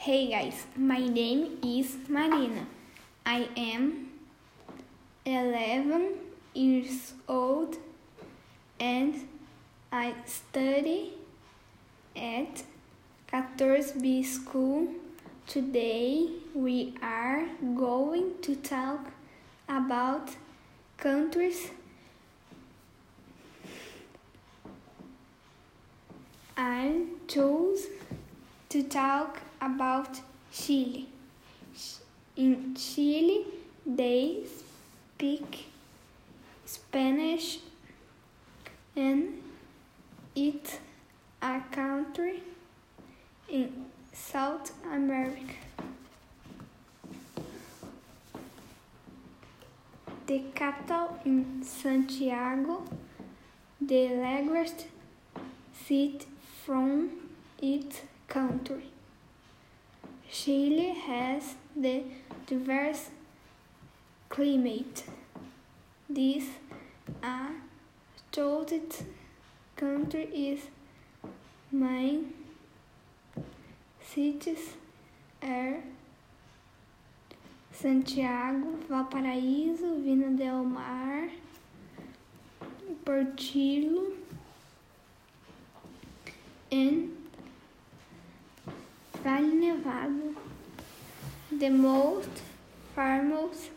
Hey guys, my name is Marina. I am 11 years old and I study at 14B school. Today we are going to talk about countries I chose to talk about Chile. In Chile, they speak Spanish and it's a country in South America. The capital in Santiago the largest city from its country. Chile has the diverse climate. This a chosen country is main cities are Santiago, Valparaíso, Vina del Mar, Portillo, and The most famous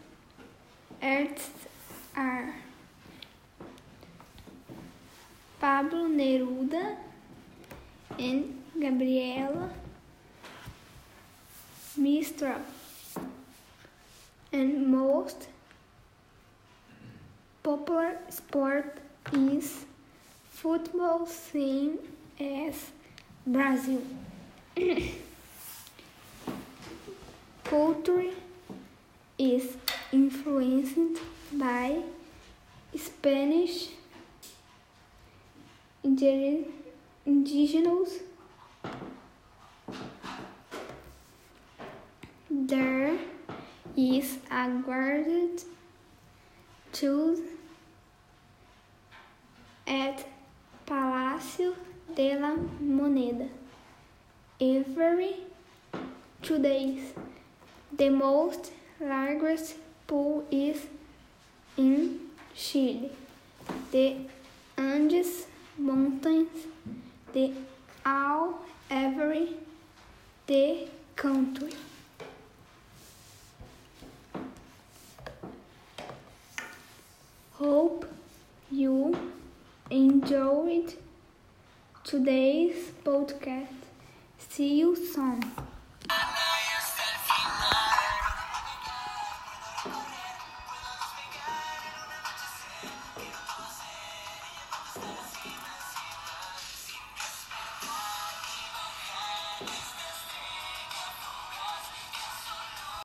artists are Pablo Neruda and Gabriela Mistral. And most popular sport is football, same as Brazil. Culture is influenced by Spanish indigenous. There is a guarded tooth at Palácio de la Moneda every two days. The most largest pool is in Chile. The Andes Mountains, the all every the country. Hope you enjoyed today's podcast. See you soon.